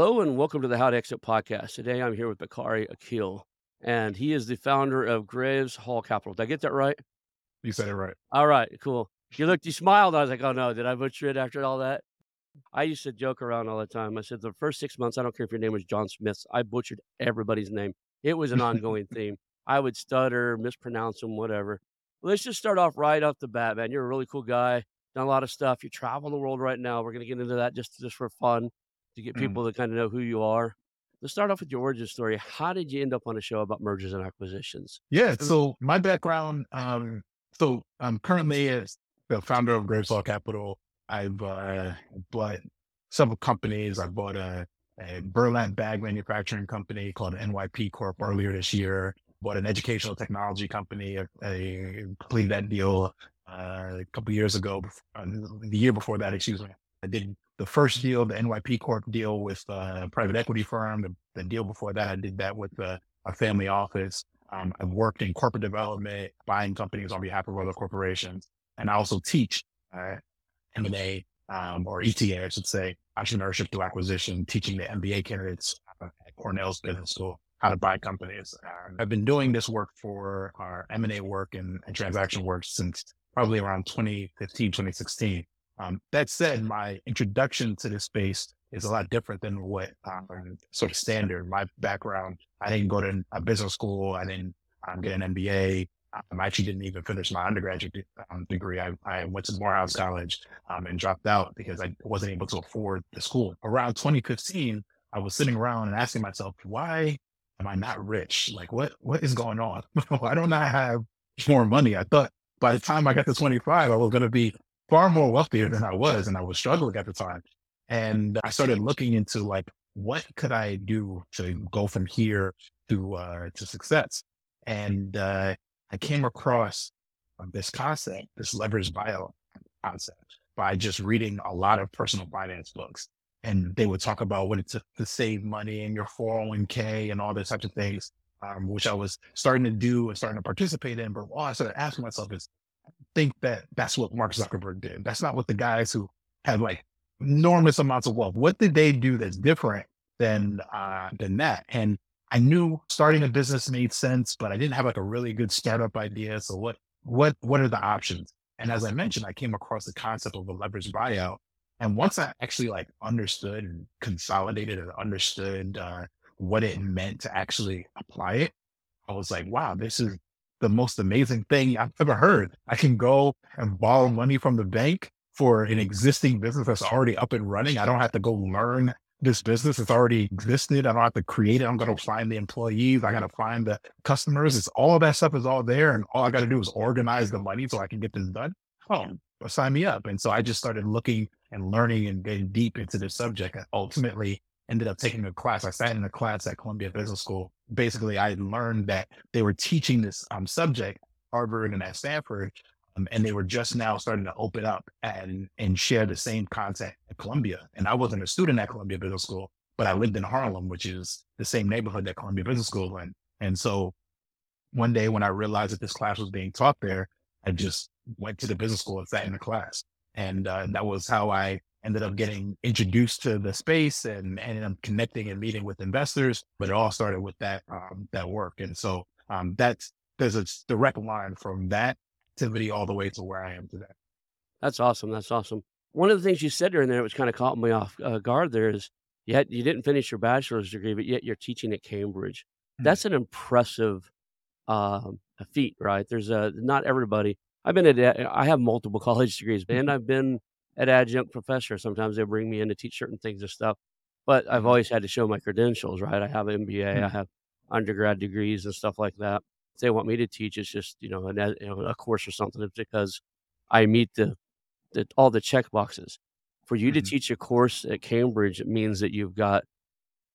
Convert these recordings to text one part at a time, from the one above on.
Hello and welcome to the How to Exit podcast. Today I'm here with Bakari Akil, and he is the founder of Graves Hall Capital. Did I get that right? You said it right. All right, cool. You looked, you smiled. I was like, oh no, did I butcher it after all that? I used to joke around all the time. I said, the first six months, I don't care if your name was John Smith, I butchered everybody's name. It was an ongoing theme. I would stutter, mispronounce them, whatever. Let's just start off right off the bat, man. You're a really cool guy, done a lot of stuff. You travel the world right now. We're going to get into that just, just for fun to get Mm. people to kind of know who you are. Let's start off with your origin story. How did you end up on a show about mergers and acquisitions? Yeah. So my background, um, so I'm currently as the founder of Graves Hall Capital. I've uh, bought several companies. I bought a, a burlap bag manufacturing company called NYP Corp earlier this year. Bought an educational technology company. I, completed that deal uh, a couple years ago. bef- Uh, the year before that, excuse me. I did the first deal, the NYP Corp deal with uh, a private equity firm. The, the deal before that, I did that with uh, a family office. Um, I've worked in corporate development, buying companies on behalf of other corporations, and I also teach uh, M&A um, or ETA, I should say, entrepreneurship through acquisition, teaching the MBA candidates uh, at Cornell's Business School how to buy companies. Um, I've been doing this work for our M&A work and, and transaction work since probably around 2015, 2016. Um, that said, my introduction to this space is a lot different than what um, sort of standard. My background, I didn't go to a business school. I didn't um, get an MBA. Um, I actually didn't even finish my undergraduate um, degree. I, I went to Morehouse College um, and dropped out because I wasn't able to afford the school. Around 2015, I was sitting around and asking myself, why am I not rich? Like, what what is going on? why don't I have more money? I thought by the time I got to 25, I was going to be far more wealthier than I was, and I was struggling at the time. And I started looking into like, what could I do to go from here to uh, to success? And uh, I came across uh, this concept, this leverage buyout concept, by just reading a lot of personal finance books. And they would talk about what it took to save money and your 401k and all those types of things, um, which I was starting to do and starting to participate in. But all I started asking myself is, think that that's what Mark Zuckerberg did. That's not what the guys who had like enormous amounts of wealth. What did they do that's different than uh, than that? And I knew starting a business made sense, but I didn't have like a really good startup idea. So what what what are the options? And as I mentioned, I came across the concept of a leverage buyout. And once I actually like understood and consolidated and understood uh, what it meant to actually apply it, I was like, wow, this is the most amazing thing I've ever heard. I can go and borrow money from the bank for an existing business that's already up and running. I don't have to go learn this business. It's already existed. I don't have to create it. I'm going to find the employees. I got to find the customers. It's all of that stuff is all there. And all I got to do is organize the money so I can get this done. Oh, uh, sign me up. And so I just started looking and learning and getting deep into this subject. I ultimately ended up taking a class. I sat in a class at Columbia Business School. Basically, I learned that they were teaching this um, subject, Harvard and at Stanford, um, and they were just now starting to open up and and share the same content at Columbia. And I wasn't a student at Columbia Business School, but I lived in Harlem, which is the same neighborhood that Columbia Business School in. And so one day when I realized that this class was being taught there, I just went to the business school and sat in the class. And uh, that was how I ended up getting introduced to the space and ended up connecting and meeting with investors. But it all started with that um, that work. And so um, that's there's a direct line from that activity all the way to where I am today. That's awesome. That's awesome. One of the things you said during there, which kind of caught me off uh, guard, there is yet you didn't finish your bachelor's degree, but yet you're teaching at Cambridge. Mm-hmm. That's an impressive um, feat, right? There's a not everybody. I've been at I have multiple college degrees, and. I've been at adjunct professor. Sometimes they bring me in to teach certain things and stuff, but I've mm-hmm. always had to show my credentials, right? I have an MBA, mm-hmm. I have undergrad degrees and stuff like that. If they want me to teach, it's just you know, an, you know a course or something. It's because I meet the, the all the check boxes. For you mm-hmm. to teach a course at Cambridge, it means that you've got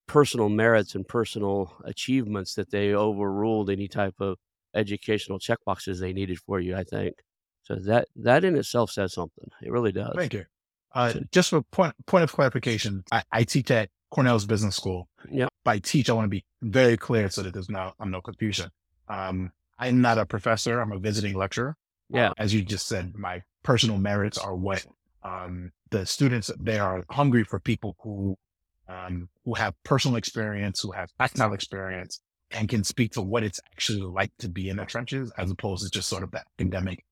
personal merits and personal achievements that they overruled any type of educational checkboxes they needed for you. I think so. That that in itself says something. It really does. Thank you. Uh, so, just for point point of clarification, I, I teach at Cornell's Business School. Yeah. By teach, I want to be very clear so that there's no I'm no confusion. Um, I'm not a professor. I'm a visiting lecturer. Yeah. Uh, as you just said, my personal merits are what um, the students they are hungry for people who um, who have personal experience, who have tactile experience, and can speak to what it's actually like to be in the trenches, as opposed to just sort of that academic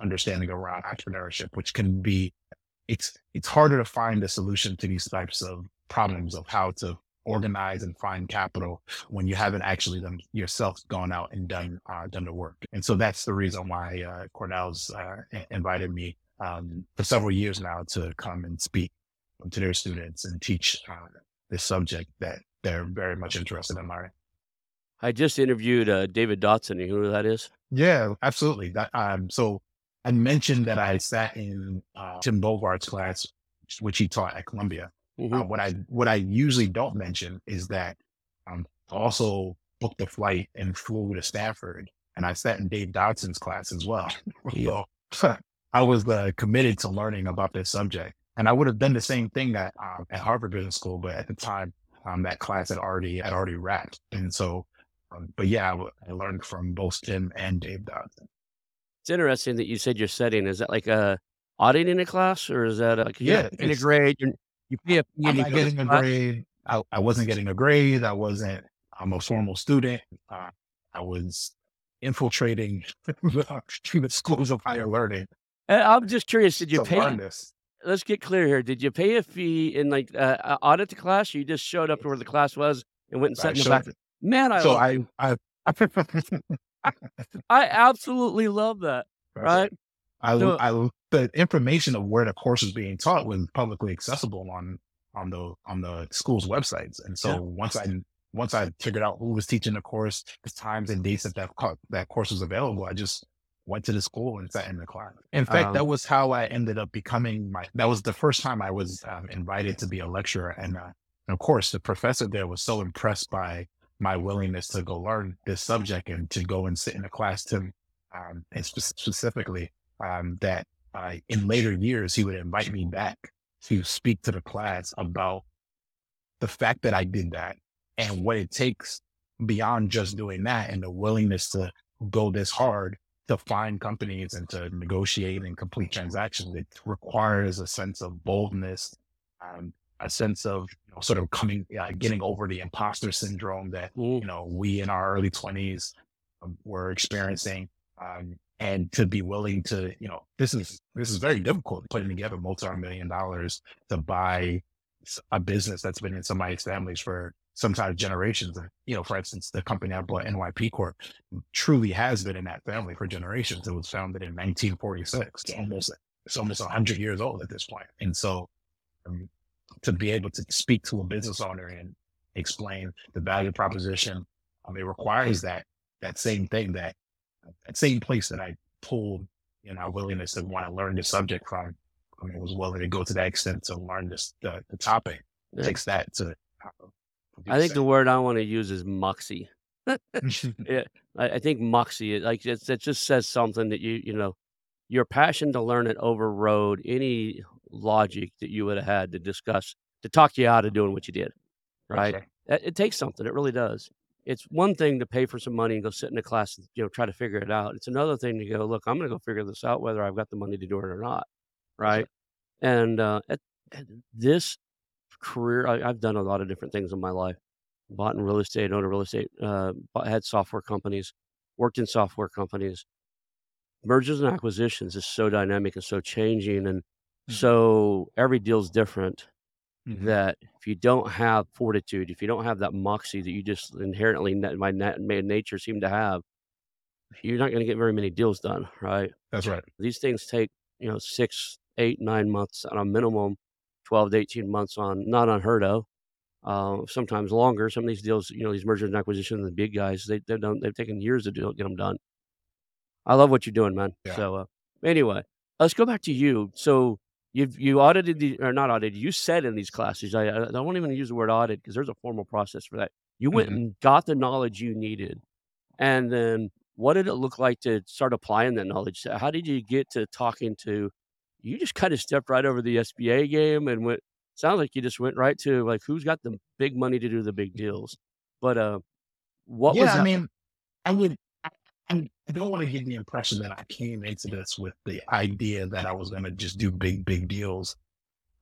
understanding around entrepreneurship, which can be it's it's harder to find a solution to these types of problems of how to organize and find capital when you haven't actually done yourself gone out and done uh, done the work. And so that's the reason why uh, Cornell's uh, invited me um, for several years now to come and speak to their students and teach uh, this subject that they're very much interested in learning. I just interviewed uh, David Dodson. You know who that is? Yeah, absolutely. That um, so I mentioned that I sat in uh, Tim Bovard's class, which he taught at Columbia. Mm-hmm. Uh, what I what I usually don't mention is that um, also booked a flight and flew to Stanford, and I sat in Dave Dodson's class as well. so I was uh, committed to learning about this subject, and I would have done the same thing at um, at Harvard Business School, but at the time, um, that class had already had already wrapped, and so. Um, but yeah, I, I learned from both Tim and Dave Dodson. It's interesting that you said you're studying. Is that like a auditing a class, or is that like yeah, in a grade? You're, you pay a I'm not getting a grade. I, I wasn't getting a grade. I wasn't. I'm a formal student. Uh, I was infiltrating the schools of higher learning. I'm just curious. Did you pay? This let's get clear here. Did you pay a fee in like uh, audit the class? Or you just showed up to where the class was and went and sat I in the back. Man, I so I I I absolutely love that. Right. I, so, I the information of where the course was being taught was publicly accessible on on the on the school's websites, and so yeah. once I once I figured out who was teaching the course, the times and dates that that, that course was available, I just went to the school and sat in the class. In fact, um, that was how I ended up becoming my, that was the first time I was um, invited to be a lecturer. And, uh, and of course, the professor there was so impressed by my willingness to go learn this subject and to go and sit in a class to, um, and spe- specifically, um, that uh, in later years, he would invite me back to speak to the class about the fact that I did that and what it takes beyond just doing that and the willingness to go this hard to find companies and to negotiate and complete transactions, it requires a sense of boldness, um, a sense of you know, sort of coming, uh, getting over the imposter syndrome that you know we in our early twenties um, were experiencing, um, and to be willing to, you know, this is this is very difficult putting together multi-million dollars to buy a business that's been in somebody's families for sometimes generations. You know, for instance, the company I bought, NYP Corp, truly has been in that family for generations. It was founded in 1946. It's almost it's almost 100 years old at this. And so, um, to be able to speak to a business owner and explain the value proposition, um, it requires that that same thing that that same place that I pulled in our willingness to want to learn the subject from. I mean, was willing to go to that extent to learn this the, the topic. It yeah. takes that to uh, I think the word I want to use is moxie. yeah, I, I, think moxie. Like it, it just says something that you you know, your passion to learn it overrode any logic that you would have had to discuss to talk you out of doing what you did. Right? Okay. It, it, takes something. It really does. it's one thing to pay for some money and go sit in a class and, you know, try to figure it out. It's another thing to go, look, I'm going to go figure this out whether I've got the money to do it or not. Right. right. And uh, at, at this career, I, I've done a lot of different things in my life. Bought in real estate, owned a real estate, uh, had software companies, worked in software companies. Mergers and acquisitions is so dynamic and so changing, and Mhm. so every deal's different. Mhm. That if you don't have fortitude, if you don't have that moxie that you just inherently by na- nature seem to have, you're not going to get very many deals done, right? That's right. These things take you know six, eight, nine months on a minimum, twelve to eighteen months on not unheard of. Uh, sometimes longer. Some of these deals, you know, these mergers and acquisitions, the big guys, they they've done they've taken years to do get them done. I love what you're doing, man. Yeah. So uh, anyway, let's go back to you. So you've you audited the or not audited. You said in these classes, I I don't even use the word audit because there's a formal process for that. You went Mhm. and got the knowledge you needed, and then what did it look like to start applying that knowledge? How did you get to talking to? You just kind of stepped right over the SBA game and went. Sounds like you just went right to like who's got the big money to do the big deals. But uh, what was yeah, I that? mean, I would. I, I don't want to give the impression that I came into this with the idea that I was going to just do big, big deals.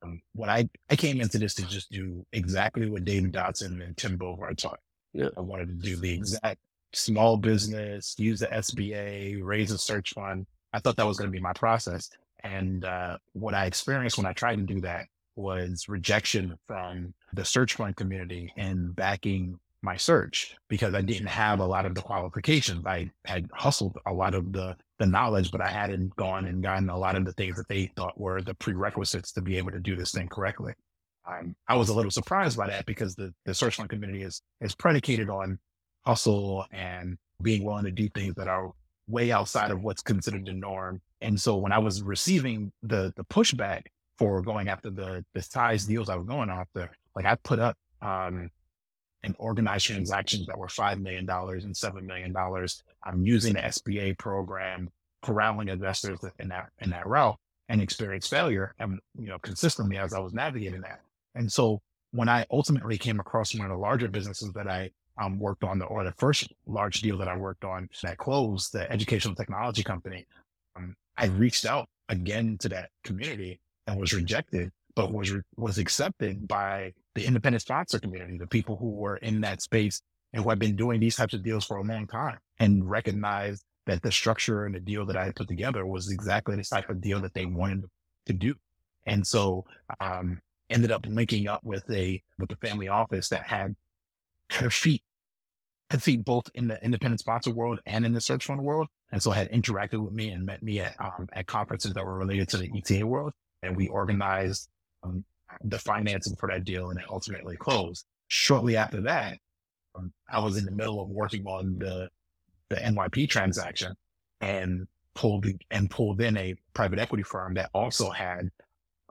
Um, what I I came into this to just do exactly what David Dodson and Tim Bovard taught. Yeah. I wanted to do the exact small business, use the SBA, raise a search fund. I thought that was going to be my process. And uh, what I experienced when I tried to do that was rejection from the search fund community and backing my search because I didn't have a lot of the qualifications. I had hustled a lot of the the knowledge, but I hadn't gone and gotten a lot of the things that they thought were the prerequisites to be able to do this thing correctly. Um, I was a little surprised by that because the, the search fund community is is predicated on hustle and being willing to do things that are way outside of what's considered the norm. And so when I was receiving the the pushback for going after the the size deals I was going after, like I put up um and organized transactions that were five million dollars and seven million dollars. I'm using the SBA program, corralling investors in that in that route, and experienced failure, and you know consistently as I was navigating that. And so when I ultimately came across one of the larger businesses that I um, worked on, the, or the first large deal that I worked on that closed, the educational technology company, um, I reached out again to that community and was rejected, but was was accepted by the independent sponsor community, the people who were in that space and who had been doing these types of deals for a long time, and recognized that the structure and the deal that I had put together was exactly the type of deal that they wanted to do. And so, um, ended up linking up with a with a family office that had her feet had feet both in the independent sponsor world and in the search fund world, and so had interacted with me and met me at um, at conferences that were related to the ETA world, and we organized um, the financing for that deal, and it ultimately closed. Shortly after that, um, I was in the middle of working on the the NYP transaction, and pulled and pulled in a private equity firm that also had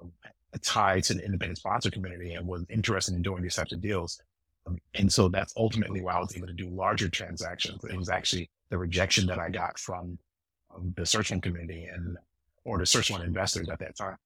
um, a tie to the independent sponsor community and was interested in doing these types of deals. Um, and so that's ultimately why I was able to do larger transactions. It was actually the rejection that I got from um, the search fund community and or the search fund investors at that time.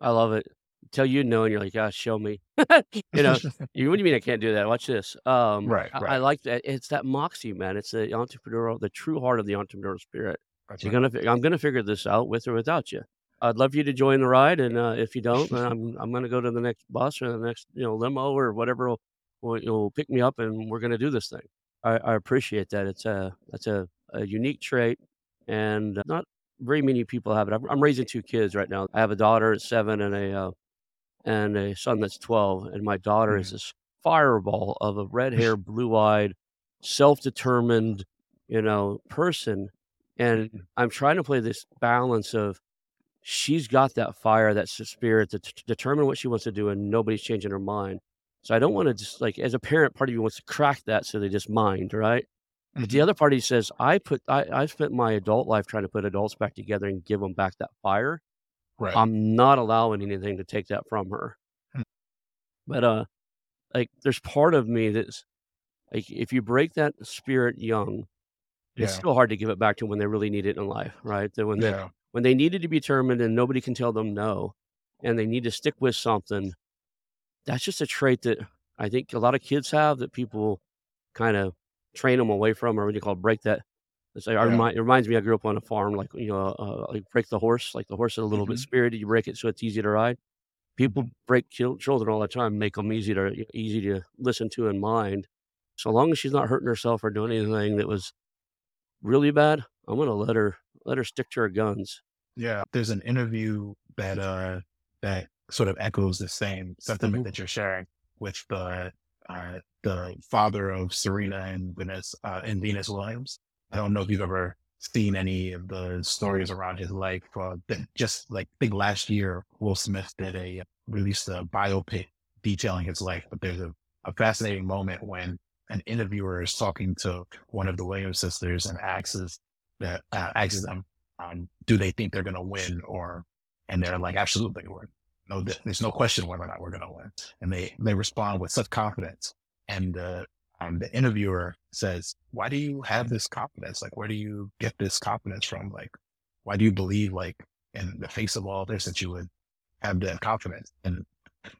I love it. Till you know, and you're like, "Gosh, show me." you know, you what do you mean I can't do that? Watch this. Um, Right, I, I like that. It's that moxie, man. It's the entrepreneurial, the true heart of the entrepreneurial spirit. That's You're right. gonna, I'm gonna figure this out with or without you. I'd love you to join the ride, and uh, if you don't, I'm, I'm gonna go to the next bus or the next, you know, limo or whatever will, will, will pick me up, and we're gonna do this thing. I, I appreciate that. It's a, that's a, a unique trait, and not very many people have it. I'm, I'm raising two kids right now. I have a daughter at seven and a uh, and a son that's 12. And my daughter is this fireball of a red hair, blue eyed, self determined, you know, person. And Mhm. I'm trying to play this balance of she's got that fire, that spirit to t- determine what she wants to do, and nobody's changing her mind. So I don't want to just like, as a parent, part of you wants to crack that so they just mind, right? But the Mhm. other party says, I put, I, I spent my adult life trying to put adults back together and give them back that fire. Right. I'm not allowing anything to take that from her. Hmm. But uh like there's part of me that's like if you break that spirit young, it's still hard to give it back to when they really need it in life, right? That when they Yeah. when they needed to be determined and nobody can tell them no, and they need to stick with something, that's just a trait that I think a lot of kids have that people kind of train them away from, or what do you call break that. It's like, I Yeah. remind, it reminds me, I grew up on a farm, like, you know, uh, like break the horse, like the horse is a little bit Mhm. spirited. You break it so it's easy to ride. People Mhm. break children all the time, make them easy to easy to listen to and mind. So long as she's not hurting herself or doing anything that was really bad, I'm gonna let her let her stick to her guns. Yeah. There's an interview that uh that sort of echoes the same sentiment Mhm. that you're sharing with the uh the father of Serena and Venus uh and Venus Williams. I don't know if you've ever seen any of the stories around his life. Uh, just like I think last year Will Smith did a released a biopic detailing his life, but there's a, a fascinating moment when an interviewer is talking to one of the Williams sisters and asks that uh, asks them um, do they think they're going to win or and they're like absolutely we're no th- there's no question whether or not we're going to win and they they respond with such confidence and uh, um, the interviewer says why do you have this confidence like where do you get this confidence from like why do you believe like in the face of all this that you would have that confidence and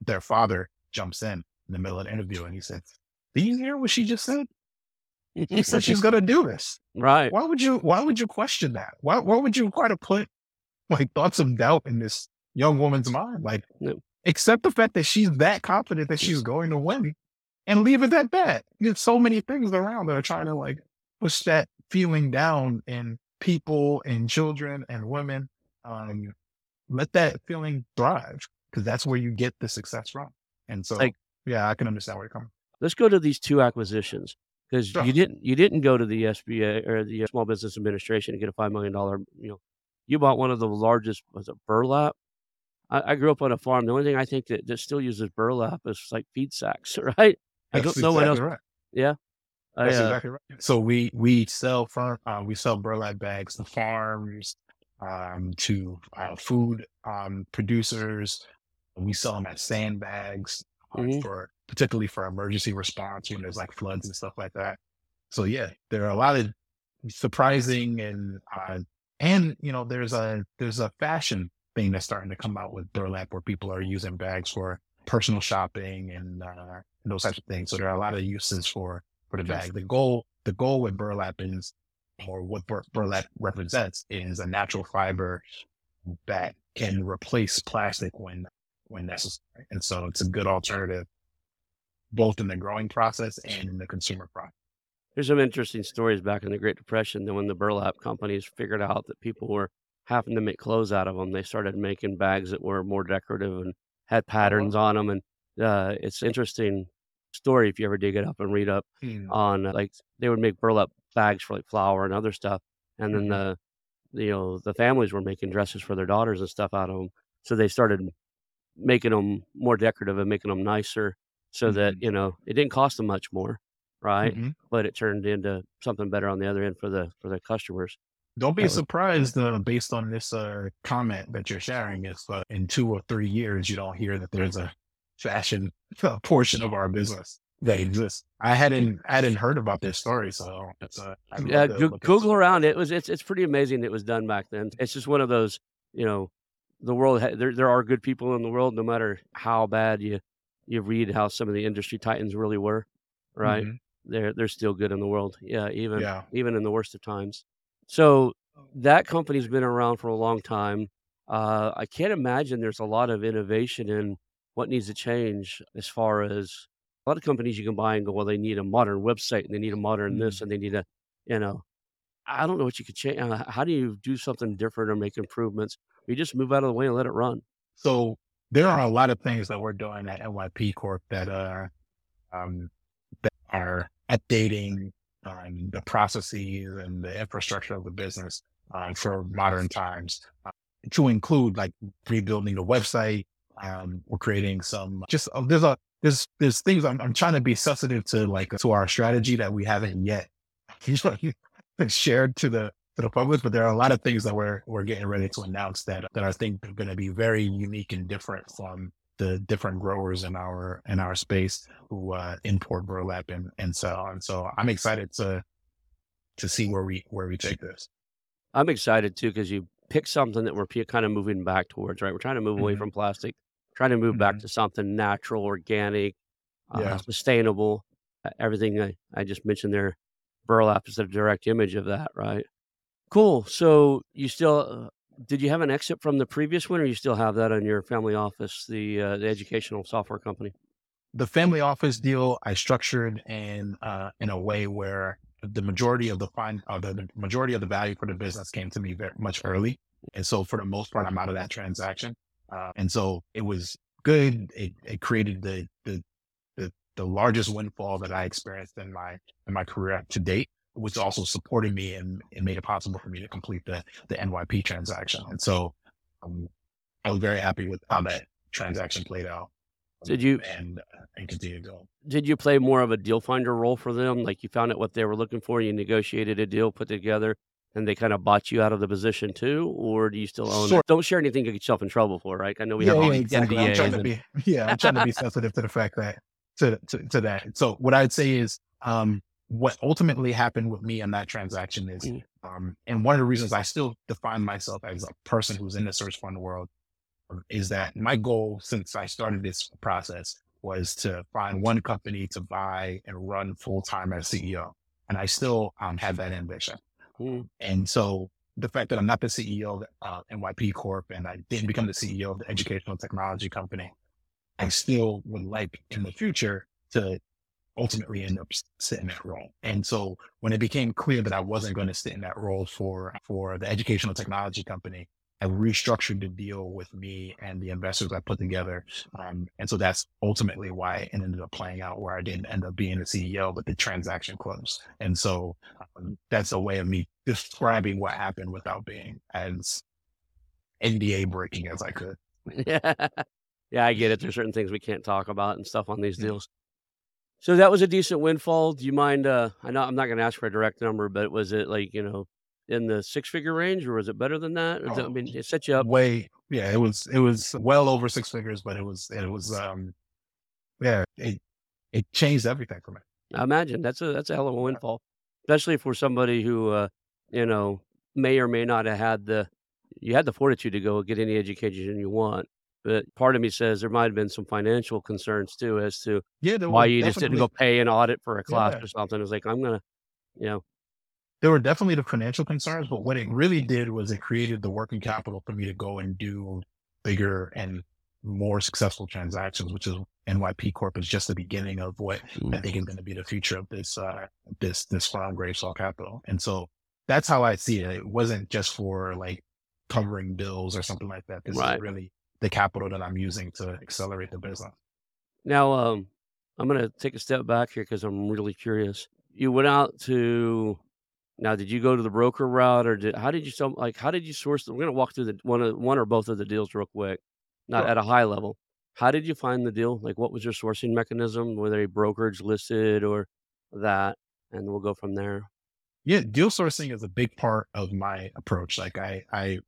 their father jumps in in the middle of the interview and he says do you hear what she just said she said she's going to do this right. why would you why would you question that? Why why would you try to put like thoughts of doubt in this young woman's mind? Like No. accept the fact that she's that confident that she's going to win and leave it at that. There's so many things around that are trying to like push that feeling down in people and children and women. Um let that feeling thrive because that's where you get the success from. And so Like- yeah, I can understand where you're coming. From. Let's go to these two acquisitions because Sure. you didn't you didn't go to the SBA or the uh, Small Business Administration to get a five million dollar. You know, you bought one of the largest. Was it burlap? I, I grew up on a farm. The only thing I think that, that still uses burlap is like feed sacks, right? I That's don't know what else. right. Yeah, I, That's uh, exactly right. So we we sell farm uh, we sell burlap bags to farms, um, to uh, food um, producers. We sell them as sandbags uh, Mhm. for particularly for emergency response when there's like floods and stuff like that. So yeah, there are a lot of surprising and uh, and you know there's a there's a fashion thing that's starting to come out with burlap where people are using bags for personal shopping and uh, those types of things. So there are a lot of uses for for the bag. The goal the goal with burlap is or what bur- burlap represents is a natural fiber that can replace plastic when when necessary. And so it's a good alternative both in the growing process and in the consumer process. There's some interesting stories back in the Great Depression that when the burlap companies figured out that people were having to make clothes out of them, they started making bags that were more decorative and had patterns on them. And uh, it's interesting story if you ever dig it up and read up on uh, like they would make burlap bags for like flour and other stuff, and then Mhm. the you know the families were making dresses for their daughters and stuff out of them. So they started making them more decorative and making them nicer, so that Mhm. you know it didn't cost them much more, right? Mhm. But it turned into something better on the other end for the for the customers. Don't be surprised uh, based on this uh, comment that you're sharing if uh, in two or three years you don't hear that there's a fashion uh, portion of our business that exists. I hadn't I hadn't heard about this story, so it's uh, Yeah, to Goo- look into Google around it was it's it's pretty amazing it was done back then. It's just one of those you know the world ha- there there are good people in the world no matter how bad you you read how some of the industry titans really were, right? Mhm. They're they're still good in the world. Yeah, even Yeah. even in the worst of times. So that company's been around for a long time. Uh, I can't imagine there's a lot of innovation in what needs to change as far as a lot of companies you can buy and go, well, they need a modern website and they need a modern this and they need a, you know, I don't know what you could change. Uh, how do you do something different or make improvements? You just move out of the way and let it run. So there are a lot of things that we're doing at NYP Corp that are um, that are updating um, the processes and the infrastructure of the business um, for modern times. Uh, to include like rebuilding the website. Um, we're creating some just uh, there's a there's there's things I'm, I'm trying to be sensitive to like to our strategy that we haven't yet shared to the to the public, but there are a lot of things that we're we're getting ready to announce that that I think are going to be very unique and different from the different growers in our in our space who uh, import burlap and and sell. And so I'm excited to to see where we where we take this. I'm excited too because you pick something that we're kind of moving back towards, right? We're trying to move away Mhm. from plastic, trying to move back Mhm. to something natural, organic, uh, Yeah. sustainable. everything I, I just mentioned there, burlap is a direct image of that, right? Cool. So you still uh, did you have an exit from the previous one, or you still have that on your family office, the uh, the educational software company? The family office deal I structured in uh, in a way where the majority of the fine, uh, the, majority of the value for the business came to me very much early, and so for the most part, I'm out of that transaction. Uh, and so it was good. It, it created the, the the the largest windfall that I experienced in my in my career to date was also supporting me and, and made it possible for me to complete the, the NYP transaction. And so um, I was very happy with how that transaction played out. Did you and uh, and continue going? Did you play more of a deal finder role for them? Like you found out what they were looking for, you negotiated a deal, put together, and they kind of bought you out of the position too, or do you still own sure. it? Don't share anything to get yourself in trouble for, right? I know we yeah, have yeah, exactly. I'm trying to be yeah, I'm trying to be sensitive to the fact that to, to to that. So what I'd say is um what ultimately happened with me on that transaction is, mm. um, and one of the reasons I still define myself as a person who's in the search fund world um, is that my goal since I started this process was to find one company to buy and run full time as CEO. And I still um, have that ambition. Mm. And so the fact that I'm not the CEO of uh, NYP Corp and I didn't become the CEO of the educational technology company, I still would like in the future to ultimately end up sitting that role. And so when it became clear that I wasn't going to sit in that role for for the educational technology company, I restructured the deal with me and the investors I put together. Um, and so that's ultimately why it ended up playing out where I didn't end up being the CEO, but the transaction closed. And so um, that's a way of me describing what happened without being as NDA breaking as I could. Yeah. Yeah, I get it. There's certain things we can't talk about and stuff on these deals. So that was a decent windfall. Do you mind? Uh, I know I'm not going to ask for a direct number, but was it like you know in the six figure range, or was it better than that? I mean, it set you up way. Yeah, it was. It was well over six figures, but it was. It was. Um, yeah, it it changed everything for me. I imagine that's a that's a hell of a windfall, especially for somebody who uh, you know may or may not have had the you had the fortitude to go get any education you want. But part of me says there might have been some financial concerns too as to yeah, why you just didn't go pay an audit for a class yeah. or something. It was like, I'm going to, you know. There were definitely the financial concerns, but what it really did was it created the working capital for me to go and do bigger and more successful transactions, which is NYP Corp is just the beginning of what mm. I think is going to be the future of this, uh, this, this firm, Graves Hall Capital. And so that's how I see it. It wasn't just for like covering bills or something like that. This right. is really the capital that I'm using to accelerate the business. Now, um, I'm going to take a step back here because I'm really curious. You went out to now. Did you go to the broker route, or did how did you so like how did you source? We're going to walk through the one of one or both of the deals real quick, not sure. at a high level. How did you find the deal? Like, what was your sourcing mechanism? Were they brokerage listed or that? And we'll go from there. Yeah, deal sourcing is a big part of my approach. Like, I I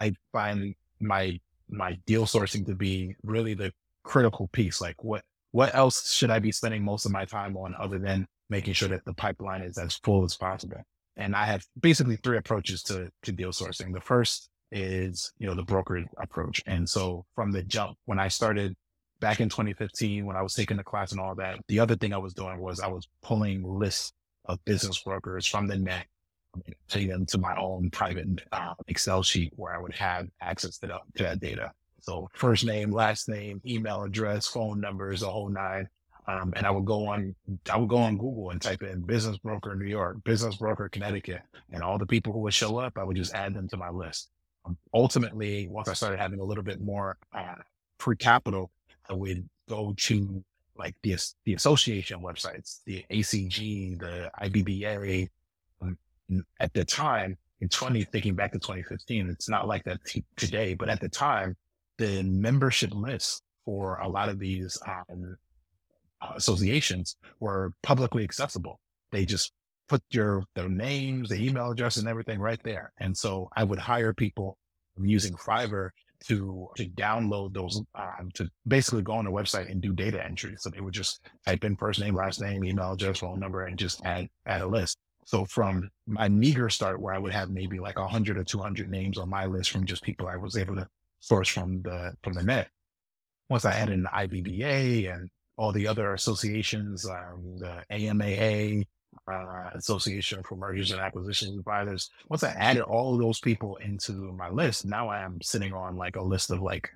I find my my deal sourcing to be really the critical piece. Like what what else should I be spending most of my time on other than making sure that the pipeline is as full as possible? And I have basically three approaches to to deal sourcing. The first is, you know, the broker approach. And so from the jump, when I started back in 2015, when I was taking the class and all that, the other thing I was doing was I was pulling lists of business brokers from the net take them to my own private uh, Excel sheet where I would have access to, the, to that data. So first name, last name, email address, phone numbers, the whole nine. Um, and I would go on, I would go on Google and type in business broker New York, business broker Connecticut, and all the people who would show up, I would just add them to my list. Um, ultimately, once I started having a little bit more uh, free capital, I would go to like the the association websites, the ACG, the IBBA, at the time in 20, thinking back to 2015, it's not like that t- today, but at the time, the membership lists for a lot of these um, associations were publicly accessible. They just put your their names, the email address, and everything right there. And so I would hire people using Fiverr to to download those um, to basically go on the website and do data entry. So they would just type in first name, last name, email address, phone number, and just add add a list. So from my meager start where I would have maybe like 100 or 200 names on my list from just people I was able to source from the from the net. Once I added an IBBA and all the other associations, um, the AMAA, uh, Association for Mergers and Acquisitions Advisors. Once I added all of those people into my list, now I am sitting on like a list of like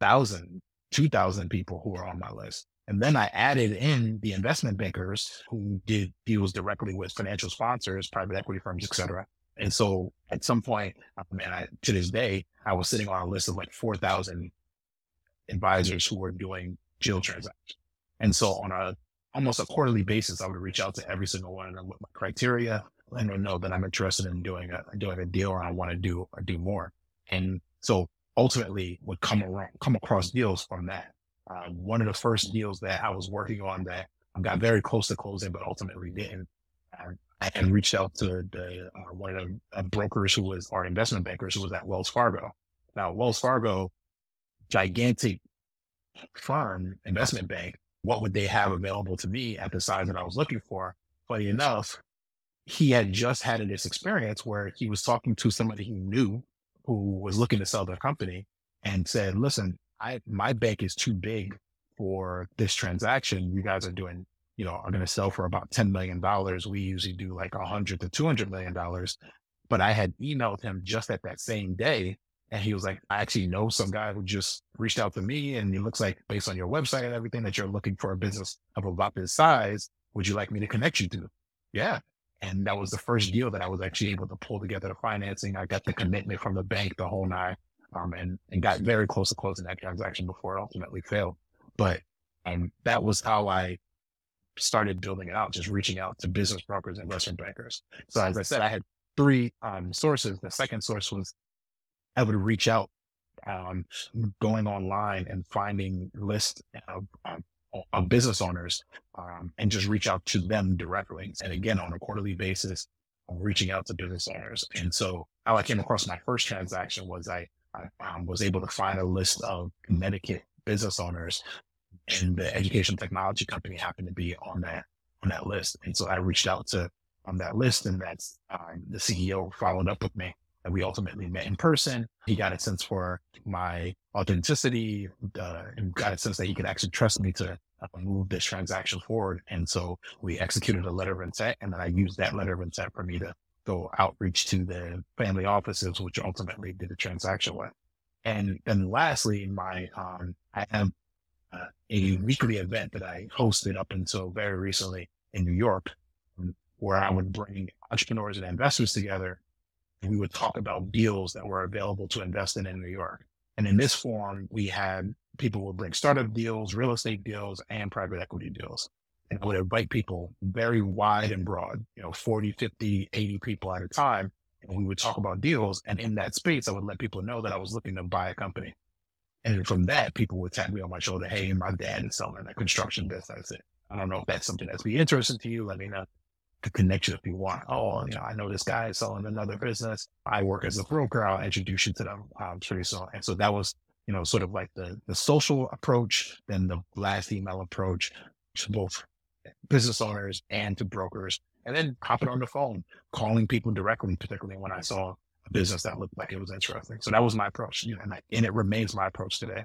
thousand, two thousand people who are on my list. And then I added in the investment bankers who did deals directly with financial sponsors, private equity firms, et cetera. And so at some point, um, and I, to this day, I was sitting on a list of like 4,000 advisors who were doing deal transactions. And so on a almost a quarterly basis, I would reach out to every single one of them with my criteria, and them know that I'm interested in doing a doing a deal or I want to do or do more. And so ultimately would come around come across deals from that. Uh, one of the first deals that I was working on that got very close to closing, but ultimately didn't. I had reached out to the uh, one of the brokers who was our investment bankers who was at Wells Fargo. Now, Wells Fargo, gigantic firm, investment bank, what would they have available to me at the size that I was looking for? Funny enough, he had just had this experience where he was talking to somebody he knew who was looking to sell their company and said, listen, I, my bank is too big for this transaction. You guys are doing, you know, are going to sell for about $10 million. We usually do like a hundred to $200 million. But I had emailed him just at that same day. And he was like, I actually know some guy who just reached out to me. And it looks like based on your website and everything that you're looking for a business of about this size. Would you like me to connect you to? Yeah. And that was the first deal that I was actually able to pull together the financing. I got the commitment from the bank, the whole nine, um, and, and got very close to closing that transaction before it ultimately failed. But, um, that was how I started building it out, just reaching out to business brokers, and investment bankers. So as I said, I had three, um, sources. The second source was I would reach out, um, going online and finding lists of, of of business owners um, and just reach out to them directly. And again, on a quarterly basis, reaching out to business owners. And so how I came across my first transaction was I, I um, was able to find a list of Connecticut business owners and the education technology company happened to be on that, on that list. And so I reached out to on that list and that's um, the CEO followed up with me and we ultimately met in person. He got a sense for my authenticity uh, and got a sense that he could actually trust me to uh, move this transaction forward. And so we executed a letter of intent, and then I used that letter of intent for me to go outreach to the family offices, which ultimately did the transaction with. And then lastly, my um, I have uh, a weekly event that I hosted up until very recently in New York, um, where I would bring entrepreneurs and investors together and we would talk about deals that were available to invest in in New York. And in this forum, we had people would bring startup deals, real estate deals, and private equity deals. And I would invite people very wide and broad, you know, 40, 50, 80 people at a time. And we would talk about deals. And in that space, I would let people know that I was looking to buy a company. And from that, people would tap me on my shoulder. Hey, my dad is selling a construction business. I don't know if that's something that's be interesting to you. Let me know the connection if you want. Oh, you know, I know this guy is selling another business. I work as a broker. I'll introduce you to them um, pretty soon. And so that was, you know, sort of like the the social approach, then the last email approach to both business owners and to brokers, and then hopping on the phone, calling people directly, particularly when I saw a business that looked like it was interesting. So that was my approach, you know, and, I, and it remains my approach today.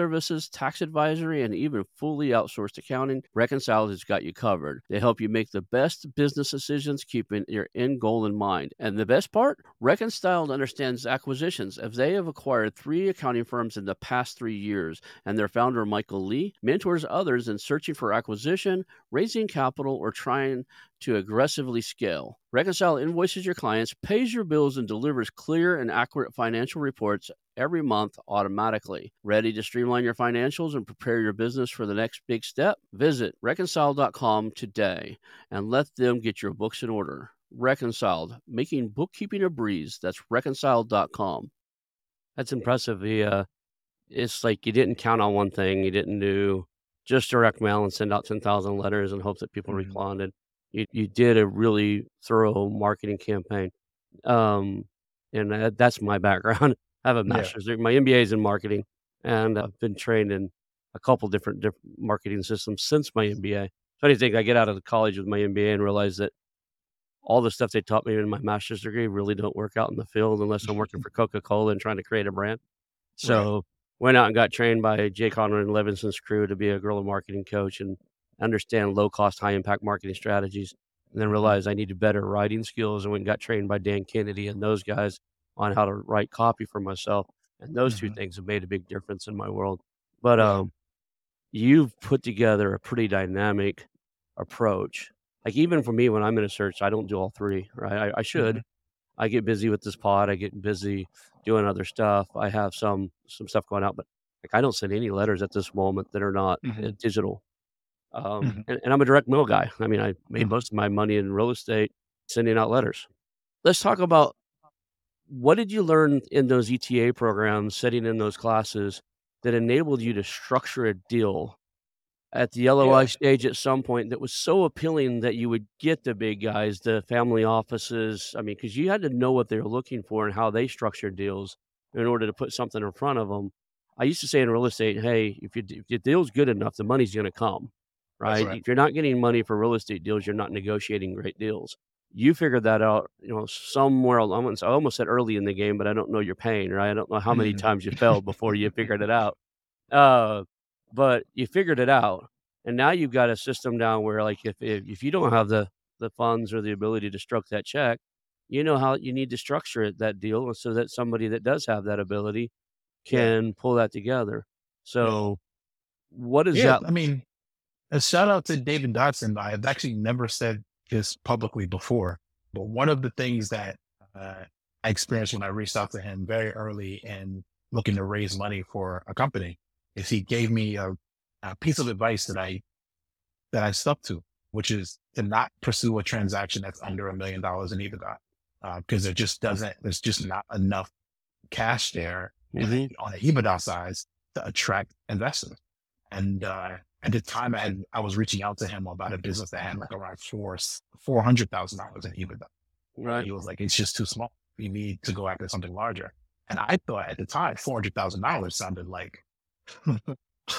tax advisory, and even fully outsourced accounting, Reconciled has got you covered. They help you make the best business decisions, keeping your end goal in mind. And the best part? Reconciled understands acquisitions, as they have acquired three accounting firms in the past three years, and their founder, Michael Lee, mentors others in searching for acquisition, raising capital, or trying to aggressively scale. Reconcile invoices your clients, pays your bills, and delivers clear and accurate financial reports every month automatically. Ready to streamline your financials and prepare your business for the next big step? Visit reconciled.com today and let them get your books in order. Reconciled, making bookkeeping a breeze. That's reconciled.com. That's impressive. The, uh, it's like you didn't count on one thing, you didn't do just direct mail and send out 10,000 letters and hope that people Mhm. responded. You you did a really thorough marketing campaign. Um, and that that's my background. I have a Yeah. master's degree. My MBA is in marketing, and I've been trained in a couple different different marketing systems since my MBA. Funny thing, I get out of the college with my MBA and realize that all the stuff they taught me in my master's degree really don't work out in the field unless I'm working for Coca-Cola and trying to create a brand. Right. So went out and got trained by Jay Conrad and Levinson's crew to be a guerrilla marketing coach and understand low cost, high impact marketing strategies. And then Mhm. realized I needed better writing skills and went and got trained by Dan Kennedy and those guys on how to write copy for myself. And those 2 Mhm. things have made a big difference in my world. But um, you've put together a pretty dynamic approach. Like even for me, when I'm in a search, I don't do all three, right? I, I should. Mhm. I get busy with this pod. I get busy doing other stuff. I have some some stuff going out, but like I don't send any letters at this moment that are not uh, Mhm. digital. Um, Mhm. and, and I'm a direct mail guy. I mean, I made Mhm. most of my money in real estate sending out letters. Let's talk about what did you learn in those ETA programs, sitting in those classes that enabled you to structure a deal at the LOI Yeah. stage at some point that was so appealing that you would get the big guys, the family offices. I mean, because you had to know what they were looking for and how they structured deals in order to put something in front of them. I used to say in real estate, hey, if, you, if your deal's good enough, the money's going to come, right? right. If you're not getting money for real estate deals, you're not negotiating great deals. You figured that out, you know, somewhere. al- I almost I almost said early in the game, but I don't know your pain, right? I don't know how many Mhm. times you failed before you figured it out. Uh, but you figured it out, and now you've got a system down where, like, if if, if you don't have the the funds or the ability to stroke that check, you know how you need to structure it that deal so that somebody that does have that ability Yeah. can pull that together. Yeah. So, what is Yeah. that? I mean, a shout out to David Dodson. I have actually never said this publicly before, but one of the things that uh, I experienced when I reached out to him very early in looking to raise money for a company is he gave me a, a piece of advice that I that I stuck to, which is to not pursue a transaction that's under a million dollars in EBITDA, because there just doesn't. There's just not enough cash there and Mhm. on the EBITDA size to attract investors. And uh, at the time, I had I was reaching out to him about a business that had like around four four hundred thousand dollars in EBITDA. And Right. he was like, "It's just too small. We need to go after something larger." And I thought at the time, four hundred thousand dollars sounded like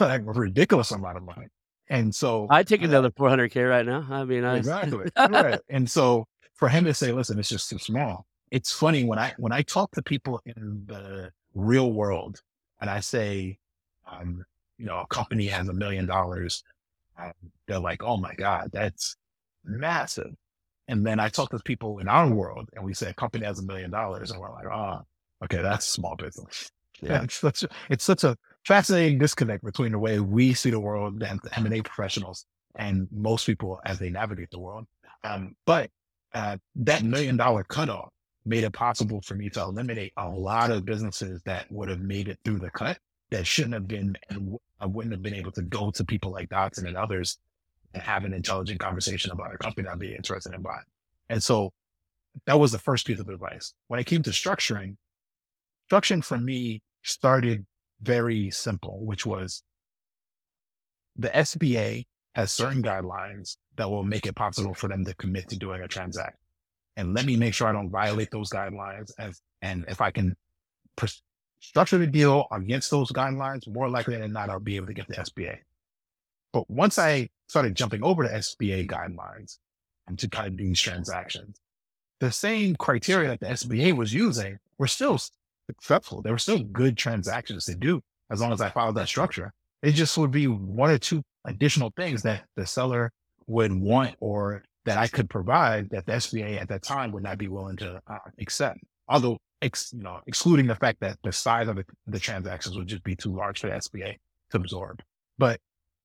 like a ridiculous amount of money. And so I'd take uh, another 400k right now. I mean, I Exactly. Right. And so for him to say, listen, it's just too small. It's funny when I when I talk to people in the real world and I say, um, you know, a company has a million dollars, um, they're like, oh my God, that's massive. And then I talk to people in our world and we say a company has a million dollars and we're like, oh, okay, that's small business. Yeah. It's such a, it's such a fascinating disconnect between the way we see the world and the M&A professionals and most people as they navigate the world. Um, but uh, that million dollar cutoff made it possible for me to eliminate a lot of businesses that would have made it through the cut that shouldn't have been, and I wouldn't have been able to go to people like Dodson and others and have an intelligent conversation about a company I'd be interested in buying. And so that was the first piece of advice. When it came to structuring, structuring for me started very simple, which was the SBA has certain guidelines that will make it possible for them to commit to doing a transaction. And let me make sure I don't violate those guidelines. As, and if I can pers- structure the deal against those guidelines, more likely than not, I'll be able to get the SBA. But once I started jumping over the SBA guidelines and to kind of do these transactions, the same criteria that the SBA was using were still successful. They were still good transactions to do as long as I followed that structure. It just would be one or two additional things that the seller would want or that I could provide that the SBA at that time would not be willing to uh, accept. Although, ex, you know, excluding the fact that the size of the, the transactions would just be too large for the SBA to absorb. But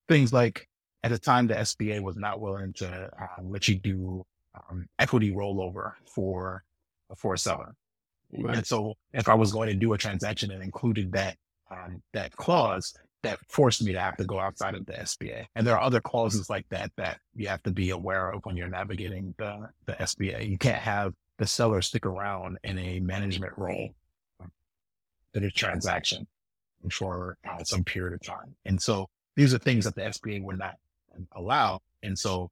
things like at the time, the SBA was not willing to uh, let you do um, equity rollover for for a seller. Right. And so if I was going to do a transaction and included that um, that clause, that forced me to have to go outside of the SBA. And there are other clauses like that that you have to be aware of when you're navigating the, the SBA. You can't have the seller stick around in a management role in a transaction for uh, some period of time. And so these are things that the SBA would not allow. And so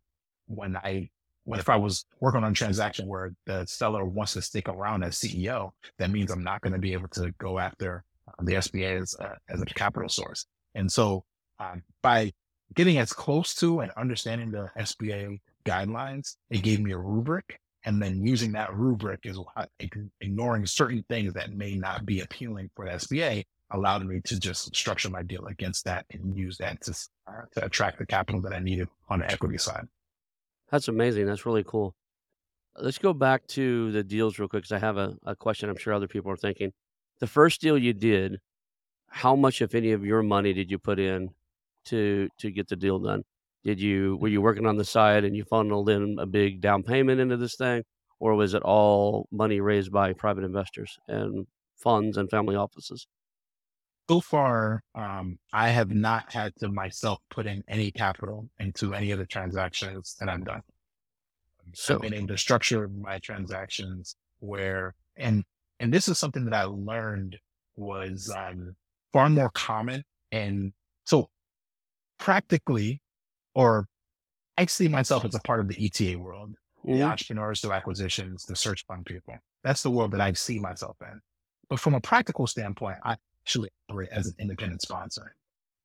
when I when if I was working on a transaction where the seller wants to stick around as CEO, that means I'm not going to be able to go after uh, the SBA as, uh, as a capital source. And so um, by getting as close to and understanding the SBA guidelines, it gave me a rubric. And then using that rubric is ignoring certain things that may not be appealing for the SBA allowed me to just structure my deal against that and use that to, uh, to attract the capital that I needed on the equity side. That's amazing. That's really cool. Let's go back to the deals real quick because I have a, a question I'm sure other people are thinking. The first deal you did, how much, if any, of your money did you put in to to get the deal done? Did you were you working on the side and you funneled in a big down payment into this thing, or was it all money raised by private investors and funds and family offices? So far, um, I have not had to myself put in any capital into any of the transactions that I've done. So I've been able to structure my transactions where, and and this is something that I learned was um, far more common. And so, practically, or I see myself as a part of the ETA world, mm-hmm. the entrepreneurs, the acquisitions, the search fund people. That's the world that I see myself in. But from a practical standpoint, I actually operate as an independent sponsor.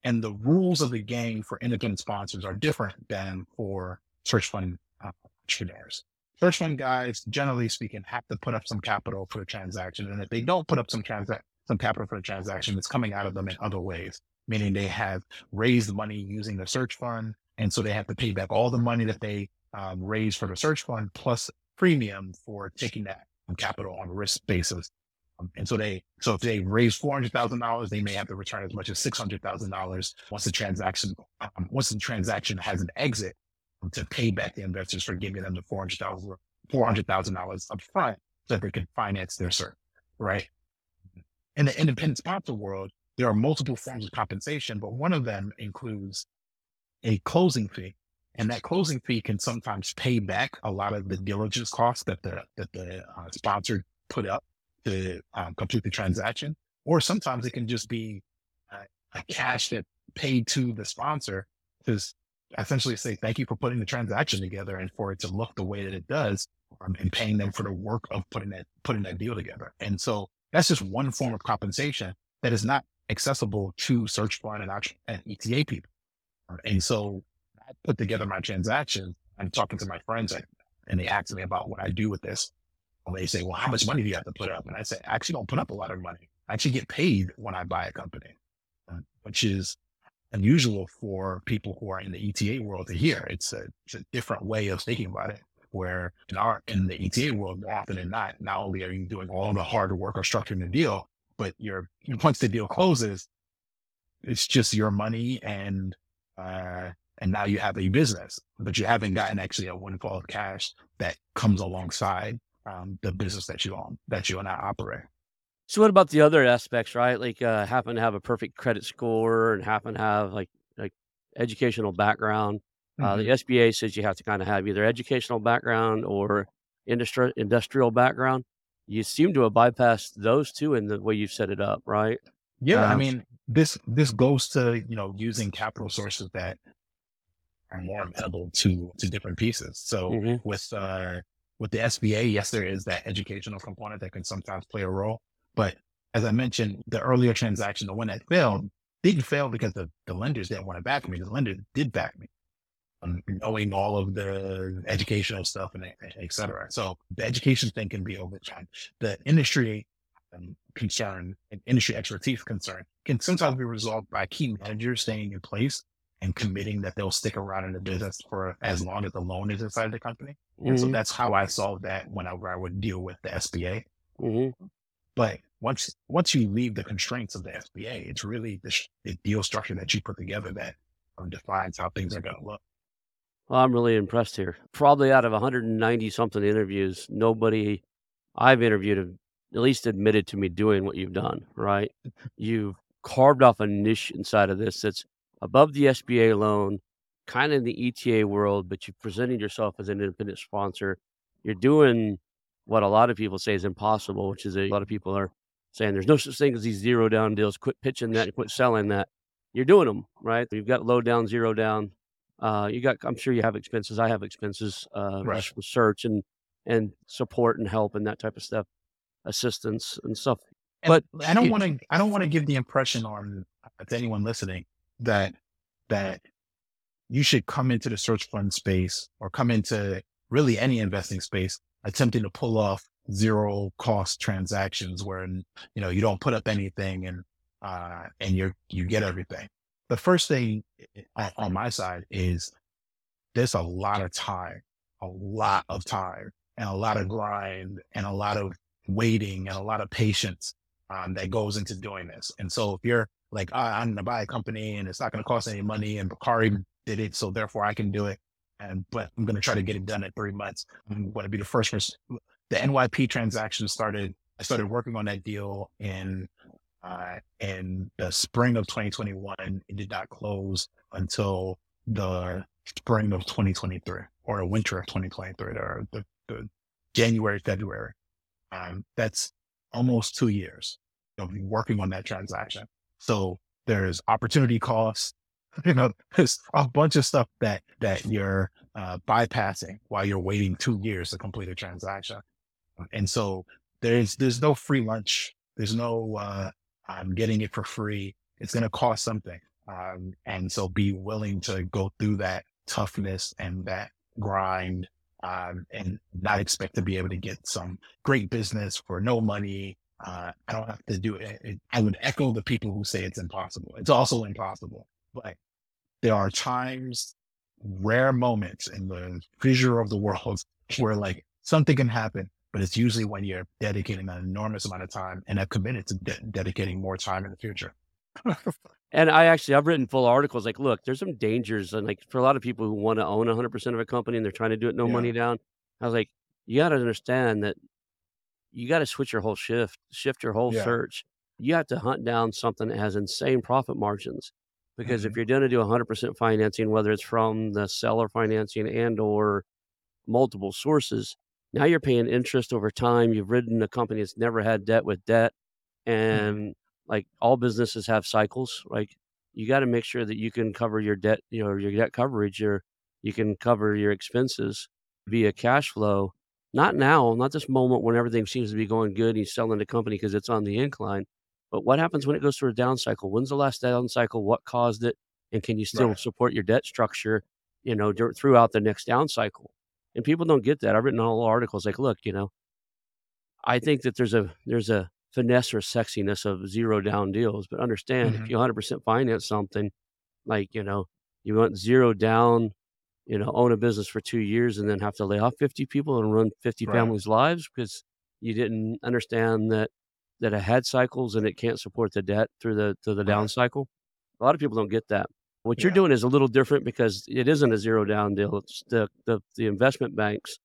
And the rules of the game for independent sponsors are different than for search fund uh, entrepreneurs. Search fund guys, generally speaking, have to put up some capital for the transaction. And if they don't put up some transaction, some capital for the transaction, it's coming out of them in other ways, meaning they have raised money using the search fund. And so they have to pay back all the money that they um, raised for the search fund plus premium for taking that capital on a risk basis um, and so they, so if they raise four hundred thousand dollars, they may have to return as much as six hundred thousand dollars once the transaction, um, once the transaction has an exit to pay back the investors for giving them the four hundred dollars up front so that they can finance their search, right? In the independent sponsor world, there are multiple forms of compensation, but one of them includes a closing fee. And that closing fee can sometimes pay back a lot of the diligence costs that the that the uh, sponsor put up to um, complete the transaction, or sometimes it can just be a cash that paid to the sponsor to essentially say thank you for putting the transaction together and for it to look the way that it does, um, and paying them for the work of putting that putting that deal together. And so that's just one form of compensation that is not accessible to search fund and, and ETA people. And so I put together my transaction. I'm talking to my friends and they ask me about what I do with this And they say, well, how much money do you have to put up? And I say, I actually don't put up a lot of money. I actually get paid when I buy a company, uh, which is unusual for people who are in the ETA world to hear. It's a, it's a different way of thinking about it. Where in our in the ETA world, more often than not, not only are you doing all the hard work of structuring the deal, but you're once the deal closes, it's just your money and uh, and now you have a business, but you haven't gotten actually a windfall of cash that comes alongside um, the business that you own, that you and I operate. So what about the other aspects, right? Like uh, happen to have a perfect credit score and happen to have like like educational background. Mm-hmm. Uh, the mm-hmm. SBA says you have to kind of have either educational background or industri- industrial background. You seem to have bypassed those two in the way you've set it up, right? Yeah, um, I mean this this goes to you know using capital sources that are more amenable to to different pieces. So mm-hmm. with uh, with the SBA, yes, there is that educational component that can sometimes play a role. But as I mentioned, the earlier transaction, the one that failed, didn't fail because the, the lenders didn't want to back me. The lenders did back me, um, knowing all of the educational stuff and et cetera. So the education thing can be overturned. The industry um, concern and industry expertise concern can sometimes be resolved by key managers staying in place and committing that they'll stick around in the business for as long as the loan is inside the company. Mm-hmm. And so mm-hmm. that's how I solved that whenever I would deal with the SBA. Mm-hmm. But once once you leave the constraints of the SBA, it's really the, the deal structure that you put together that um, defines how things are going to look. Well, I'm really impressed here. Probably out of 190 something interviews, nobody I've interviewed have at least admitted to me doing what you've done. Right? you've carved off a niche inside of this that's above the SBA loan, kind of in the ETA world, but you're presenting yourself as an independent sponsor. You're doing what a lot of people say is impossible, which is a, a lot of people are saying there's no such thing as these zero down deals. Quit pitching that, quit selling that. you're doing them right. You've got low down, zero down. Uh, you got. I'm sure you have expenses. I have expenses. Uh, Right. search and and support and help and that type of stuff, assistance and stuff. And But I don't want to. I don't want to give the impression on uh, to anyone listening that that you should come into the search fund space or come into really any investing space attempting to pull off zero cost transactions where you know you don't put up anything and uh and you you get everything. The first thing on, on my side is there's a lot of time, a lot of time, and a lot of grind, and a lot of waiting, and a lot of patience um, that goes into doing this. And so if you're like, "Ah, I'm going to buy a company and it's not going to cost any money, and Bakari did it, so therefore I can do it, and but I'm going to try to get it done in three months. I'm going to be the first person. The NYP transaction started. I started working on that deal in uh, in the spring of 2021. It did not close until the spring of 2023 or winter of 2023 or the, the January, February. Um, that's almost two years of working on that transaction. So there's opportunity costs, you know, there's a bunch of stuff that, that you're uh, bypassing while you're waiting two years to complete a transaction. And so there's, there's no free lunch. There's no, uh, I'm getting it for free. It's going to cost something. Um, and so be willing to go through that toughness and that grind um, and not expect to be able to get some great business for no money. Uh, I don't have to do it. it. I would echo the people who say it's impossible. It's also impossible, but there are times, rare moments in the fissure of the world where like something can happen, but it's usually when you're dedicating an enormous amount of time and have committed to de- dedicating more time in the future. And I actually I've written full articles like, look, there's some dangers and like for a lot of people who want to own 100% of a company and they're trying to do it no Yeah. money down. I was like, you got to understand that you got to switch your whole shift, shift your whole Yeah. search. You have to hunt down something that has insane profit margins. Because if mm-hmm. you're going to do 100% financing, whether it's from the seller financing and or multiple sources, now you're paying interest over time. You've ridden a company that's never had debt with debt, mm-hmm. and like all businesses have cycles. Like you got to make sure that you can cover your debt, you know, your debt coverage. Your you can cover your expenses via cash flow. Not now, not this moment when everything seems to be going good. And you're selling the company because it's on the incline. But what happens when it goes through a down cycle? When's the last down cycle? What caused it? And can you still Right. support your debt structure? You know, throughout the next down cycle. And people don't get that. I've written all articles like, look, you know, I think that there's a there's a finesse or sexiness of zero down deals, but understand Mhm. if you 100% finance something, like you know, you want zero down, you know, own a business for two years and then have to lay off 50 people and run 50 Right. families' lives because you didn't understand that that it had cycles and it can't support the debt through the through the down cycle. A lot of people don't get that. What you're doing is a little different because it isn't a zero down deal. It's the the, the investment banks,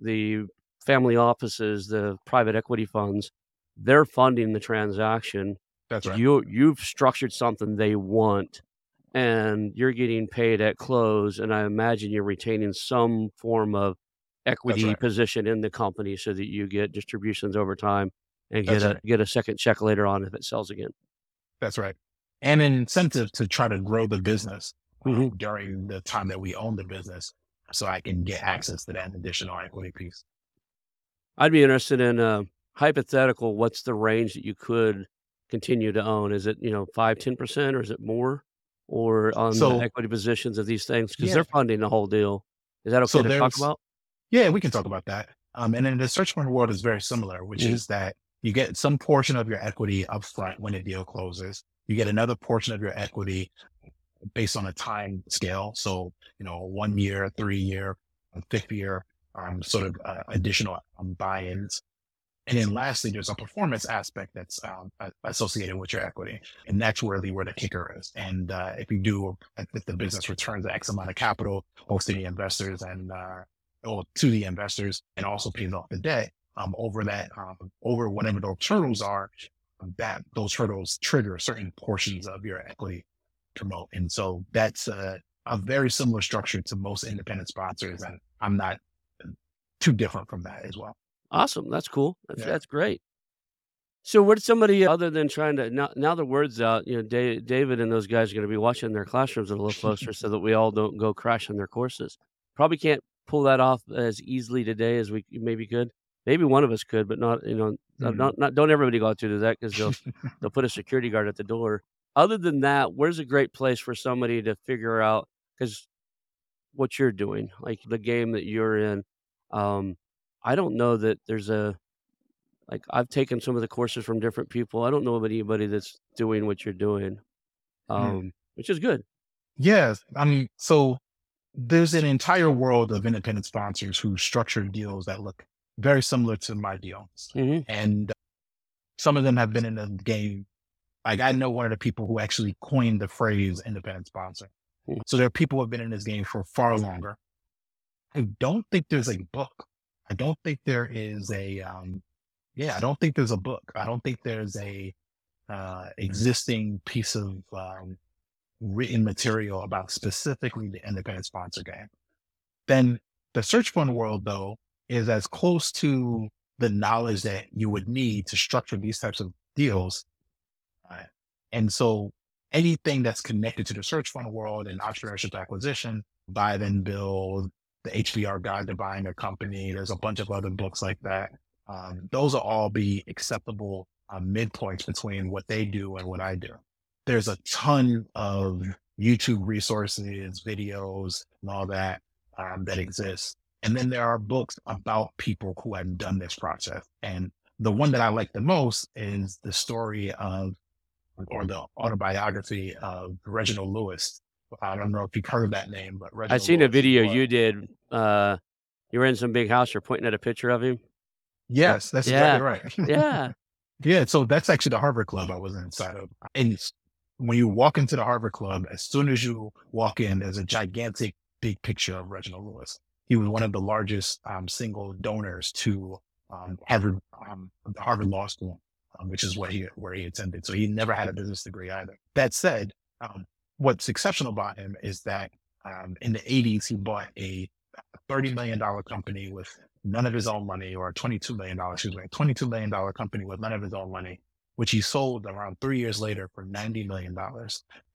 the family offices, the private equity funds, they're funding the transaction. That's right. You you've structured something they want and you're getting paid at close and I imagine you're retaining some form of equity right. position in the company so that you get distributions over time and get That's a right. get a second check later on if it sells again. That's right. And an incentive to try to grow the business um, Mhm. during the time that we own the business so I can get access to that additional equity piece. I'd be interested in uh, hypothetical. What's the range that you could continue to own? Is it you know five, ten percent, or is it more? Or on So- the equity positions of these things because Yeah. they're funding the whole deal. Is that okay So to talk about? Yeah, we can talk about that. Um, and then the search fund world is very similar, which Mhm. is that you get some portion of your equity upfront when a deal closes. You get another portion of your equity based on a time scale. So, you know, one year, three year, a fifth year, um, sort of uh, additional um, buy-ins. And then lastly, there's a performance aspect that's um, associated with your equity. And that's really where the kicker is. And uh, if you do, if the business returns X amount of capital, both to the investors and, uh, or to the investors and also pays off the debt, um, over that, um, over whatever those hurdles are, that those hurdles trigger certain portions of your equity promote. And so that's a, a very similar structure to most independent sponsors. And I'm not too different from that as well. Awesome. That's cool. That's, Yeah. that's great. So, what's somebody other than trying to now, now the word's out, you know, Da- David and those guys are going to be watching their classrooms a little closer so that we all don't go crash on their courses. Probably can't pull that off as easily today as we maybe could. Maybe one of us could, but not, you know, not, Mm. not, not don't everybody go out to do that because they'll they'll put a security guard at the door. Other than that, where's a great place for somebody to figure out because what you're doing, like the game that you're in. Um, I don't know that there's a like I've taken some of the courses from different people. I don't know of anybody that's doing what you're doing, Mm. um, which is good. Yes. I mean, so there's an entire world of independent sponsors who structure deals that look very similar to my deals. hmm And some of them have been in the game. Like I know one of the people who actually coined the phrase independent sponsor. Hmm. So there are people who have been in this game for far longer. I don't think there's a book. I don't think there is a um yeah, I don't think there's a book. I don't think there's a uh existing piece of um written material about specifically the independent sponsor game. Then the search fund world though is as close to the knowledge that you would need to structure these types of deals. Uh, and so anything that's connected to the search fund world and entrepreneurship acquisition, buy then build, the HBR guide to buying a company, there's a bunch of other books like that. Um, those will all be acceptable uh, midpoints between what they do and what I do. There's a ton of YouTube resources, videos, and all that um, that exists. And then there are books about people who have done this process. And the one that I like the most is the story of, or the autobiography of Reginald Lewis. I don't know if you've heard that name, but I Reginald seen a video was- you did. Uh, you were in some big house. You're pointing at a picture of him. Yes, that's Yeah. exactly right. Yeah. Yeah, so that's actually the Harvard Club I was inside of. And when you walk into the Harvard Club, as soon as you walk in, there's a gigantic big picture of Reginald Lewis. He was one of the largest um, single donors to um, Harvard, um, the Harvard Law School, um, which is where he where he attended. So he never had a business degree either. That said, um, what's exceptional about him is that um, in the 80s he bought a $30 million company with none of his own money, or a $22 million, excuse me, $22 million company with none of his own money, which he sold around three years later for $90 million.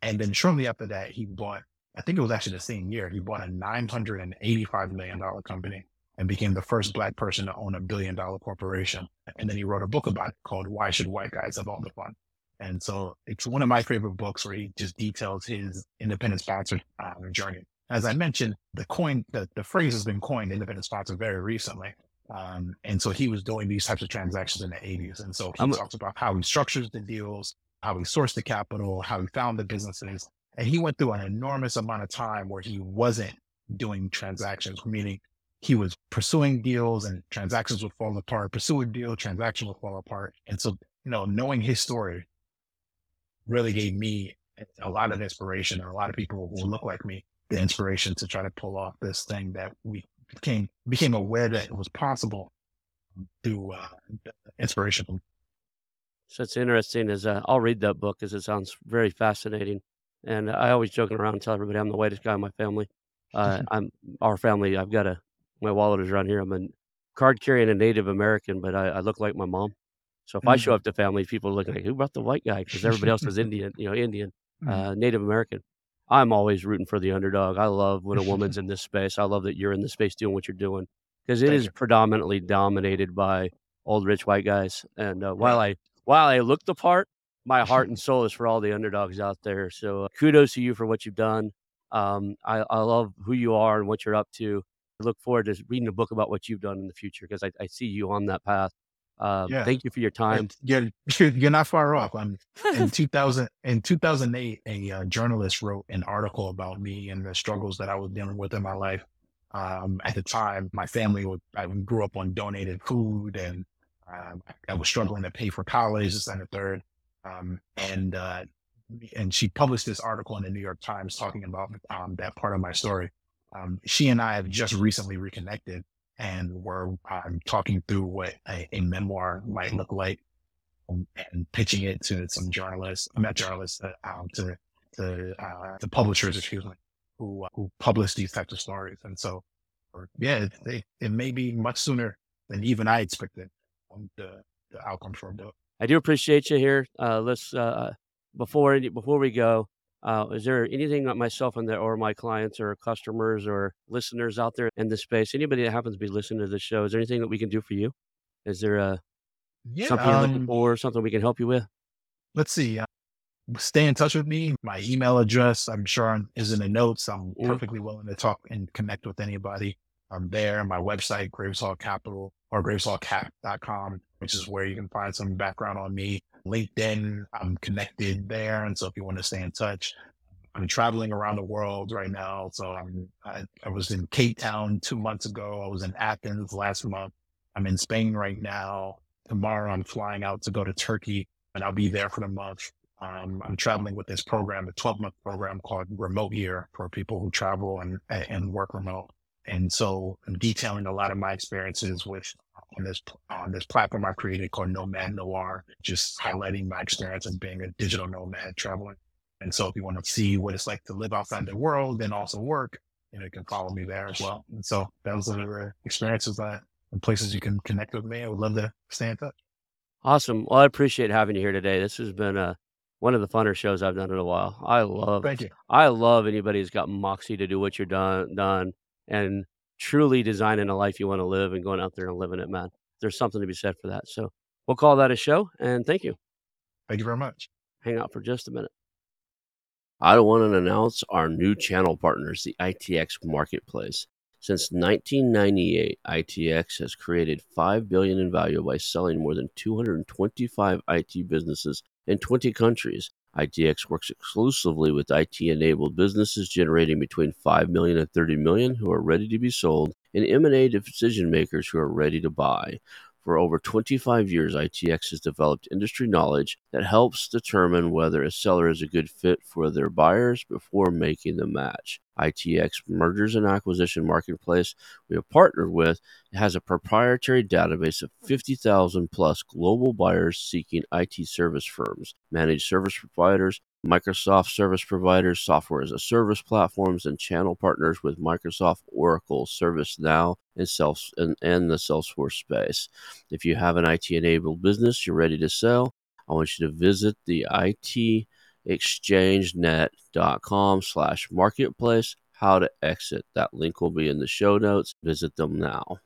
And then shortly after that, he bought, I think it was actually the same year, he bought a $985 million company and became the first black person to own a billion dollar corporation. And then he wrote a book about it called Why Should White Guys Have All the Fun? And so it's one of my favorite books where he just details his independent sponsor uh, journey. As I mentioned, the coin, the, the phrase has been coined independent sponsor very recently. Um, and so he was doing these types of transactions in the 80s. And so he I'm talks about how he structures the deals, how he sourced the capital, how he found the businesses. And he went through an enormous amount of time where he wasn't doing transactions, meaning he was pursuing deals and transactions would fall apart, pursue a deal, transaction would fall apart. And so, you know, knowing his story really gave me a lot of inspiration and a lot of people who look like me the inspiration to try to pull off this thing that we became became aware that it was possible through uh, inspiration So it's interesting. Is uh, I'll read that book because it sounds very fascinating. And I always joking around and tell everybody I'm the whitest guy in my family. Uh, I'm our family. I've got a my wallet is around here. I'm a card carrying a Native American, but I, I look like my mom. So if I show Mhm. up to family, people are looking like who brought the white guy because everybody else is Indian, you know, Indian, Mhm. uh, Native American. I'm always rooting for the underdog. I love when a woman's in this space. I love that you're in this space doing what you're doing because it Thank is you. predominantly dominated by old rich white guys. And uh, while I while I look the part, my heart and soul is for all the underdogs out there. So uh, kudos to you for what you've done. Um, I, I love who you are and what you're up to. I look forward to reading a book about what you've done in the future because I, I see you on that path. Uh, Yeah. Thank you for your time. And you're, you're not far off. I'm in 2000 in 2008 a uh, journalist wrote an article about me and the struggles that I was dealing with in my life. Um, at the time, my family would, I grew up on donated food and um, I was struggling to pay for college, this and the third. Um, and uh, and she published this article in the New York Times talking about um, that part of my story. Um, she and I have just recently reconnected and we're um, talking through what a, a memoir might look like um, and pitching it to some journalists, not journalists, uh, um, to to uh, to publishers, excuse me, who uh, who publish these types of stories. And so, or, yeah, it, it, may be much sooner than even I expected um, the the outcome for a book. I do appreciate you here. Uh, let's uh, before before we go, uh, is there anything that myself and the, or my clients or customers or listeners out there in the space, anybody that happens to be listening to the show, is there anything that we can do for you? Is there a Yeah. something you're looking Um, for, something we can help you with? let's see. Uh, stay in touch with me. My email address, I'm sure, is in the notes. I'm Mhm. perfectly willing to talk and connect with anybody. I'm there. My website, Graves Hall Capital or graveshallcap.com, which is where you can find some background on me. LinkedIn, I'm connected there. And so if you want to stay in touch, I'm traveling around the world right now. So I'm, I, I was in Cape Town two months ago. I was in Athens last month. I'm in Spain right now. Tomorrow I'm flying out to go to Turkey and I'll be there for the month. Um, I'm traveling with this program, a 12 month program called Remote Year for people who travel and, and work remote. And so I'm detailing a lot of my experiences with on this on this platform I created called Nomad Noir, just highlighting my experience of being a digital nomad traveling. And so if you want to see what it's like to live outside the world and also work, you know, you can follow me there as well. And so those are the experiences that and places you can connect with me. I would love to stay in touch. Awesome. Well, I appreciate having you here today. This has been uh, one of the funner shows I've done in a while. I love Thank you. I love anybody who's got moxie to do what you're done done and truly designing a life you want to live and going out there and living it, man. There's something to be said for that. So we'll call that a show and thank you. Thank you very much. Hang out for just a minute. I want to announce our new channel partners, the ITX Marketplace. Since 1998, ITX has created 5 billion in value by selling more than 225 IT businesses in 20 countries. ITX works exclusively with IT-enabled businesses generating between 5 million and 30 million who are ready to be sold and M&A decision makers who are ready to buy. For over 25 years, ITX has developed industry knowledge that helps determine whether a seller is a good fit for their buyers before making the match. ITX Mergers and Acquisition Marketplace we have partnered with has a proprietary database of 50,000 plus global buyers seeking IT service firms, managed service providers, Microsoft service providers, software as a service platforms, and channel partners with Microsoft, Oracle, ServiceNow, and, self, and, and the Salesforce space. If you have an IT enabled business you're ready to sell, I want you to visit the itexchangenet.com slash marketplace. How to exit. That link will be in the show notes. Visit them now.